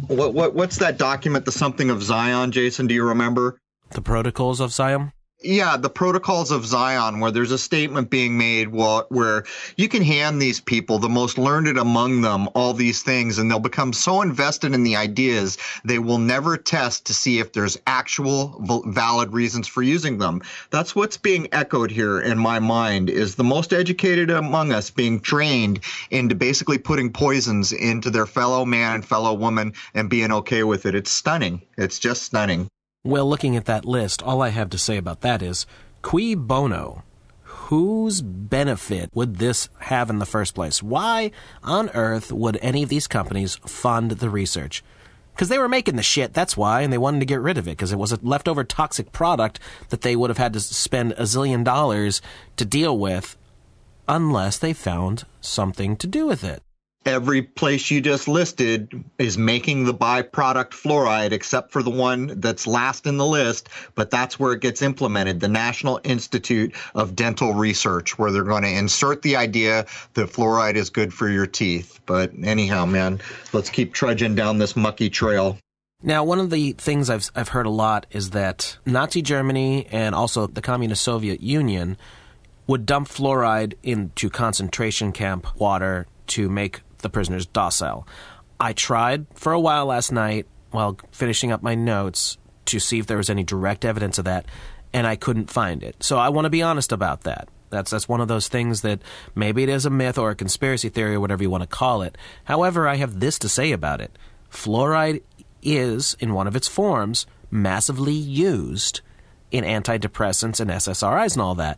what, what what's that document? The something of Zion, Jason? Do you remember? The Protocols of Zion. Yeah, the protocols of Zion, where there's a statement being made where you can hand these people, the most learned among them, all these things, and they'll become so invested in the ideas they will never test to see if there's actual valid reasons for using them. That's what's being echoed here in my mind is the most educated among us being trained into basically putting poisons into their fellow man and fellow woman and being okay with it. It's stunning. It's just stunning. Well, looking at that list, all I have to say about that is cui bono? Whose benefit would this have in the first place? Why on earth would any of these companies fund the research? Because they were making the shit, that's why, and they wanted to get rid of it because it was a leftover toxic product that they would have had to spend a zillion dollars to deal with unless they found something to do with it every place you just listed is making the byproduct fluoride except for the one that's last in the list but that's where it gets implemented the national institute of dental research where they're going to insert the idea that fluoride is good for your teeth. But anyhow man let's keep trudging down this mucky trail. Now, one of the things I've, I've heard a lot is that Nazi Germany and also the Communist Soviet Union would dump fluoride into concentration camp water to make the prisoners docile. I tried for a while last night while finishing up my notes to see if there was any direct evidence of that, and I couldn't find it. So I want to be honest about that. That's that's one of those things that maybe it is a myth or a conspiracy theory or whatever you want to call it. However, I have this to say about it. Fluoride is, in one of its forms, massively used in antidepressants and SSRIs and all that.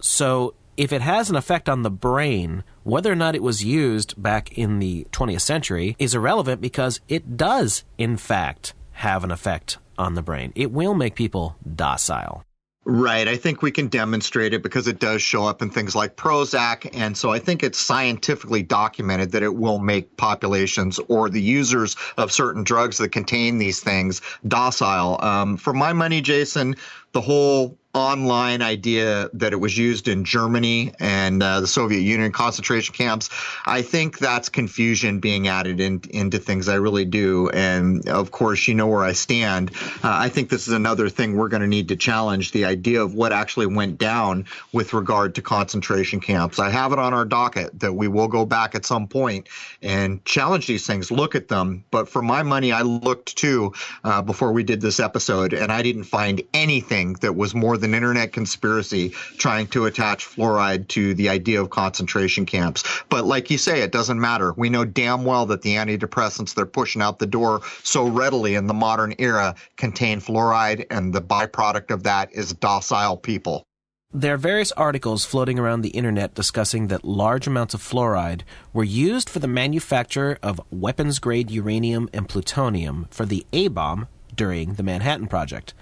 So if it has an effect on the brain, whether or not it was used back in the 20th century is irrelevant because it does, in fact, have an effect on the brain. It will make people docile. Right. I think we can demonstrate it because it does show up in things like Prozac. And so I think it's scientifically documented that it will make populations or the users of certain drugs that contain these things docile. Um, for my money, Jason, the whole online idea that it was used in Germany and uh, the Soviet Union concentration camps. I think that's confusion being added in, into things. I really do. And of course, you know where I stand. Uh, I think this is another thing we're going to need to challenge the idea of what actually went down with regard to concentration camps. I have it on our docket that we will go back at some point and challenge these things, look at them. But for my money, I looked too uh, before we did this episode, and I didn't find anything that was more an internet conspiracy trying to attach fluoride to the idea of concentration camps. But like you say, it doesn't matter. We know damn well that the antidepressants they're pushing out the door so readily in the modern era contain fluoride, and the byproduct of that is docile people. There are various articles floating around the internet discussing that large amounts of fluoride were used for the manufacture of weapons grade uranium and plutonium for the A bomb during the Manhattan Project.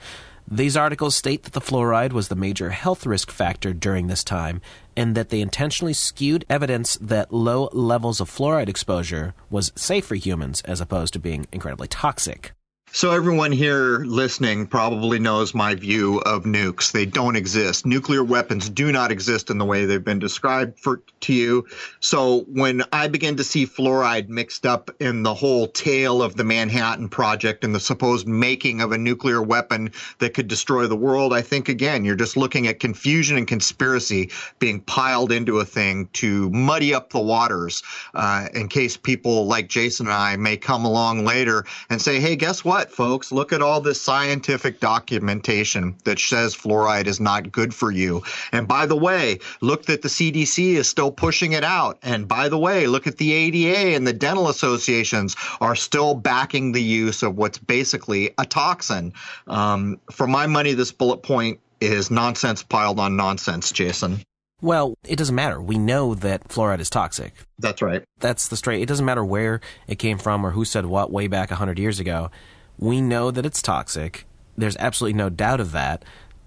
These articles state that the fluoride was the major health risk factor during this time and that they intentionally skewed evidence that low levels of fluoride exposure was safe for humans as opposed to being incredibly toxic. So, everyone here listening probably knows my view of nukes. They don't exist. Nuclear weapons do not exist in the way they've been described for, to you. So, when I begin to see fluoride mixed up in the whole tale of the Manhattan Project and the supposed making of a nuclear weapon that could destroy the world, I think, again, you're just looking at confusion and conspiracy being piled into a thing to muddy up the waters uh, in case people like Jason and I may come along later and say, hey, guess what? What, folks? Look at all this scientific documentation that says fluoride is not good for you. And by the way, look that the CDC is still pushing it out. And by the way, look at the ADA and the dental associations are still backing the use of what's basically a toxin. Um, for my money, this bullet point is nonsense piled on nonsense, Jason. Well, it doesn't matter. We know that fluoride is toxic. That's right. That's the straight. It doesn't matter where it came from or who said what way back 100 years ago. We know that it's toxic. There's absolutely no doubt of that.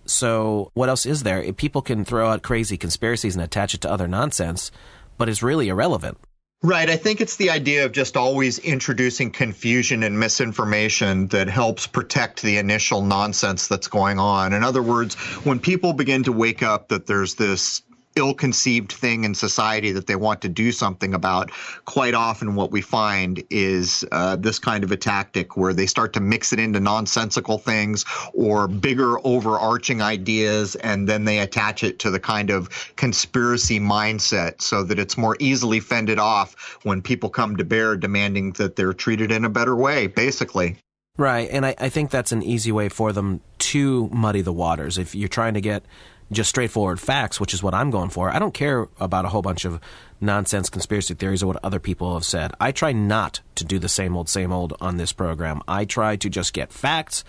So, what else is there? People can throw out crazy conspiracies and attach it to other nonsense, but it's really irrelevant. Right. I think it's the idea of just always introducing confusion and misinformation that helps protect the initial nonsense that's going on. In other words, when people begin to wake up that there's this ill-conceived thing in society that they want to do something about. Quite often, what we find is uh, this kind of a tactic where they start to mix it into nonsensical things or bigger, overarching ideas, and then they attach it to the kind of conspiracy mindset so that it's more easily fended off when people come to bear demanding that they're treated in a better way. Basically. Right, and I, I think that's an easy way for them to muddy the waters. If you're trying to get just straightforward facts, which is what I'm going for. I don't care about a whole bunch of nonsense conspiracy theories or what other people have said. I try not to do the same old, same old on this program. I try to just get facts,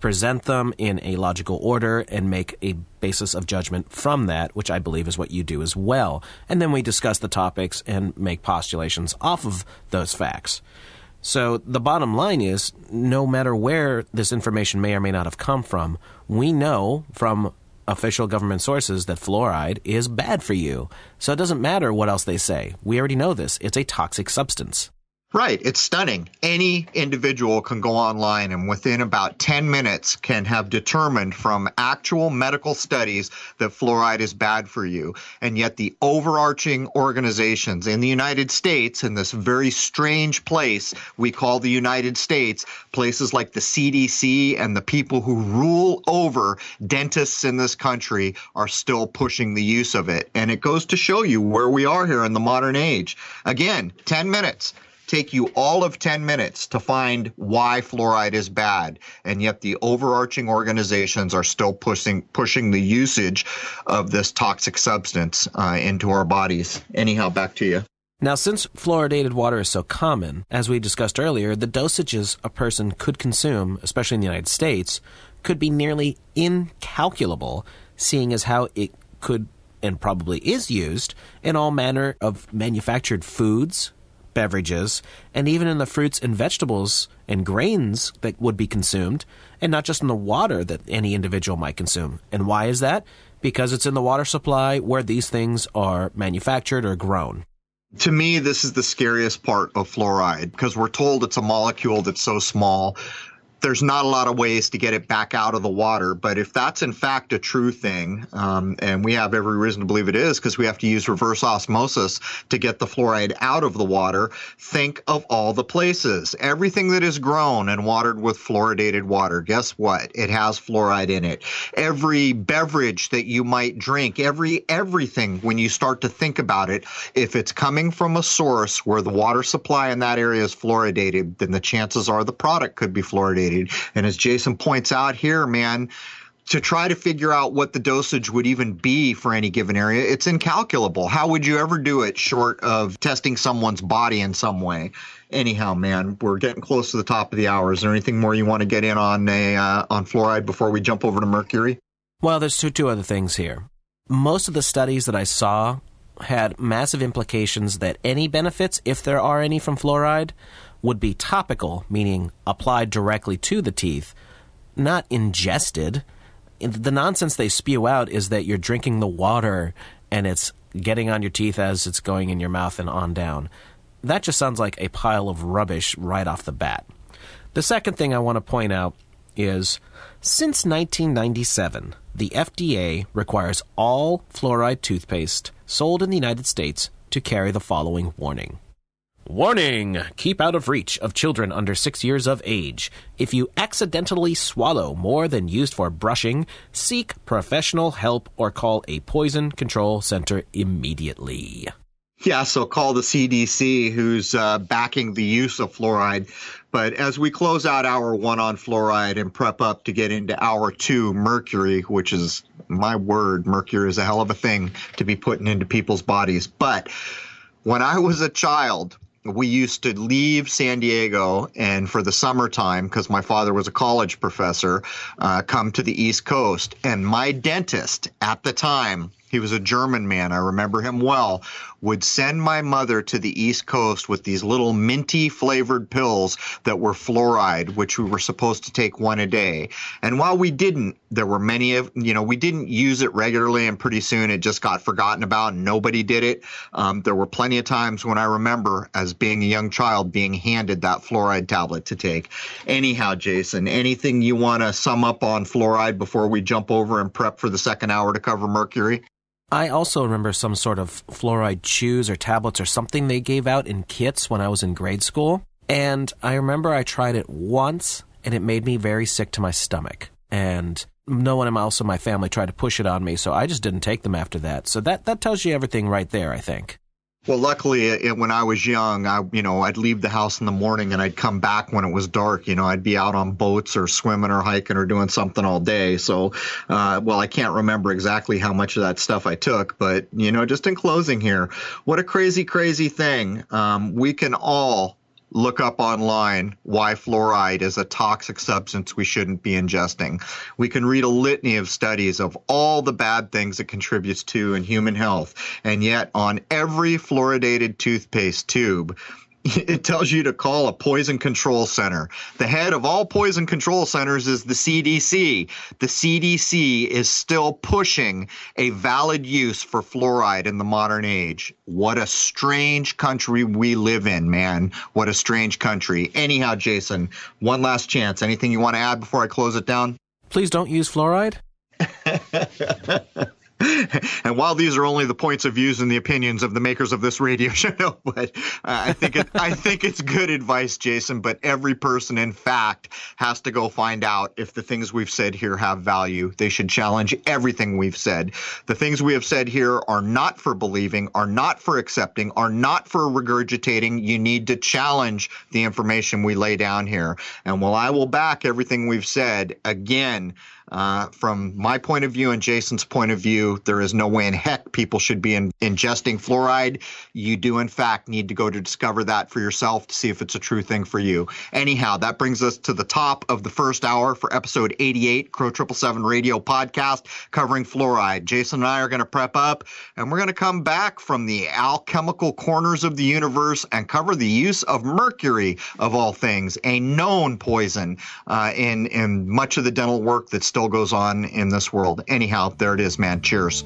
present them in a logical order, and make a basis of judgment from that, which I believe is what you do as well. And then we discuss the topics and make postulations off of those facts. So the bottom line is no matter where this information may or may not have come from, we know from official government sources that fluoride is bad for you. So it doesn't matter what else they say. We already know this. It's a toxic substance. Right. It's stunning. Any individual can go online and within about 10 minutes can have determined from actual medical studies that fluoride is bad for you. And yet the overarching organizations in the United States, in this very strange place we call the United States, places like the CDC and the people who rule over dentists in this country are still pushing the use of it. And it goes to show you where we are here in the modern age. Again, 10 minutes take you all of 10 minutes to find why fluoride is bad. And yet the overarching organizations are still pushing, pushing the usage of this toxic substance uh, into our bodies. Anyhow, back to you. Now, since fluoridated water is so common, as we discussed earlier, the dosages a person could consume, especially in the United States, could be nearly incalculable, seeing as how it could and probably is used in all manner of manufactured foods, beverages, and even in the fruits and vegetables and grains that would be consumed, and not just in the water that any individual might consume. And why is that? Because it's in the water supply where these things are manufactured or grown. To me, this is the scariest part of fluoride because we're told it's a molecule that's so small there's not a lot of ways to get it back out of the water. But if that's in fact a true thing, um, and we have every reason to believe it is because we have to use reverse osmosis to get the fluoride out of the water, think of all the places. Everything that is grown and watered with fluoridated water, guess what? It has fluoride in it. Every beverage that you might drink, every everything when you start to think about it, if it's coming from a source where the water supply in that area is fluoridated, then the chances are the product could be fluoridated and as Jason points out here, man, to try to figure out what the dosage would even be for any given area, it's incalculable. How would you ever do it short of testing someone's body in some way? Anyhow, man, we're getting close to the top of the hour. Is there anything more you want to get in on a uh, on fluoride before we jump over to mercury? Well, there's two two other things here. Most of the studies that I saw had massive implications that any benefits, if there are any from fluoride, would be topical, meaning applied directly to the teeth, not ingested. The nonsense they spew out is that you're drinking the water and it's getting on your teeth as it's going in your mouth and on down. That just sounds like a pile of rubbish right off the bat. The second thing I want to point out is since 1997, the FDA requires all fluoride toothpaste sold in the United States to carry the following warning. Warning! Keep out of reach of children under six years of age. If you accidentally swallow more than used for brushing, seek professional help or call a poison control center immediately. Yeah, so call the CDC, who's uh, backing the use of fluoride. But as we close out hour one on fluoride and prep up to get into hour two, mercury, which is my word, mercury is a hell of a thing to be putting into people's bodies. But when I was a child, we used to leave San Diego and for the summertime, because my father was a college professor, uh, come to the East Coast. And my dentist at the time, he was a German man, I remember him well, would send my mother to the East Coast with these little minty flavored pills that were fluoride, which we were supposed to take one a day. And while we didn't, there were many of, you know, we didn't use it regularly and pretty soon it just got forgotten about and nobody did it. Um, there were plenty of times when I remember as being a young child being handed that fluoride tablet to take. Anyhow, Jason, anything you want to sum up on fluoride before we jump over and prep for the second hour to cover mercury? I also remember some sort of fluoride chews or tablets or something they gave out in kits when I was in grade school. And I remember I tried it once and it made me very sick to my stomach. And no one else in my family tried to push it on me, so I just didn't take them after that. So that, that tells you everything right there, I think. Well, luckily, it, when I was young, I you know I'd leave the house in the morning and I'd come back when it was dark. You know, I'd be out on boats or swimming or hiking or doing something all day. So, uh, well, I can't remember exactly how much of that stuff I took, but you know, just in closing here, what a crazy, crazy thing. Um, we can all look up online why fluoride is a toxic substance we shouldn't be ingesting. We can read a litany of studies of all the bad things it contributes to in human health. And yet, on every fluoridated toothpaste tube, it tells you to call a poison control center. The head of all poison control centers is the CDC. The CDC is still pushing a valid use for fluoride in the modern age. What a strange country we live in, man. What a strange country. Anyhow, Jason, one last chance. Anything you want to add before I close it down? Please don't use fluoride. and while these are only the points of views and the opinions of the makers of this radio show, but uh, I think it, I think it's good advice, Jason. But every person, in fact, has to go find out if the things we've said here have value. They should challenge everything we've said. The things we have said here are not for believing, are not for accepting, are not for regurgitating. You need to challenge the information we lay down here. And while I will back everything we've said, again. Uh, from my point of view and Jason's point of view, there is no way in heck people should be in, ingesting fluoride. You do, in fact, need to go to discover that for yourself to see if it's a true thing for you. Anyhow, that brings us to the top of the first hour for episode 88, Crow 777 Radio Podcast, covering fluoride. Jason and I are going to prep up, and we're going to come back from the alchemical corners of the universe and cover the use of mercury, of all things, a known poison uh, in, in much of the dental work that's still still goes on in this world. Anyhow, there it is, man. Cheers.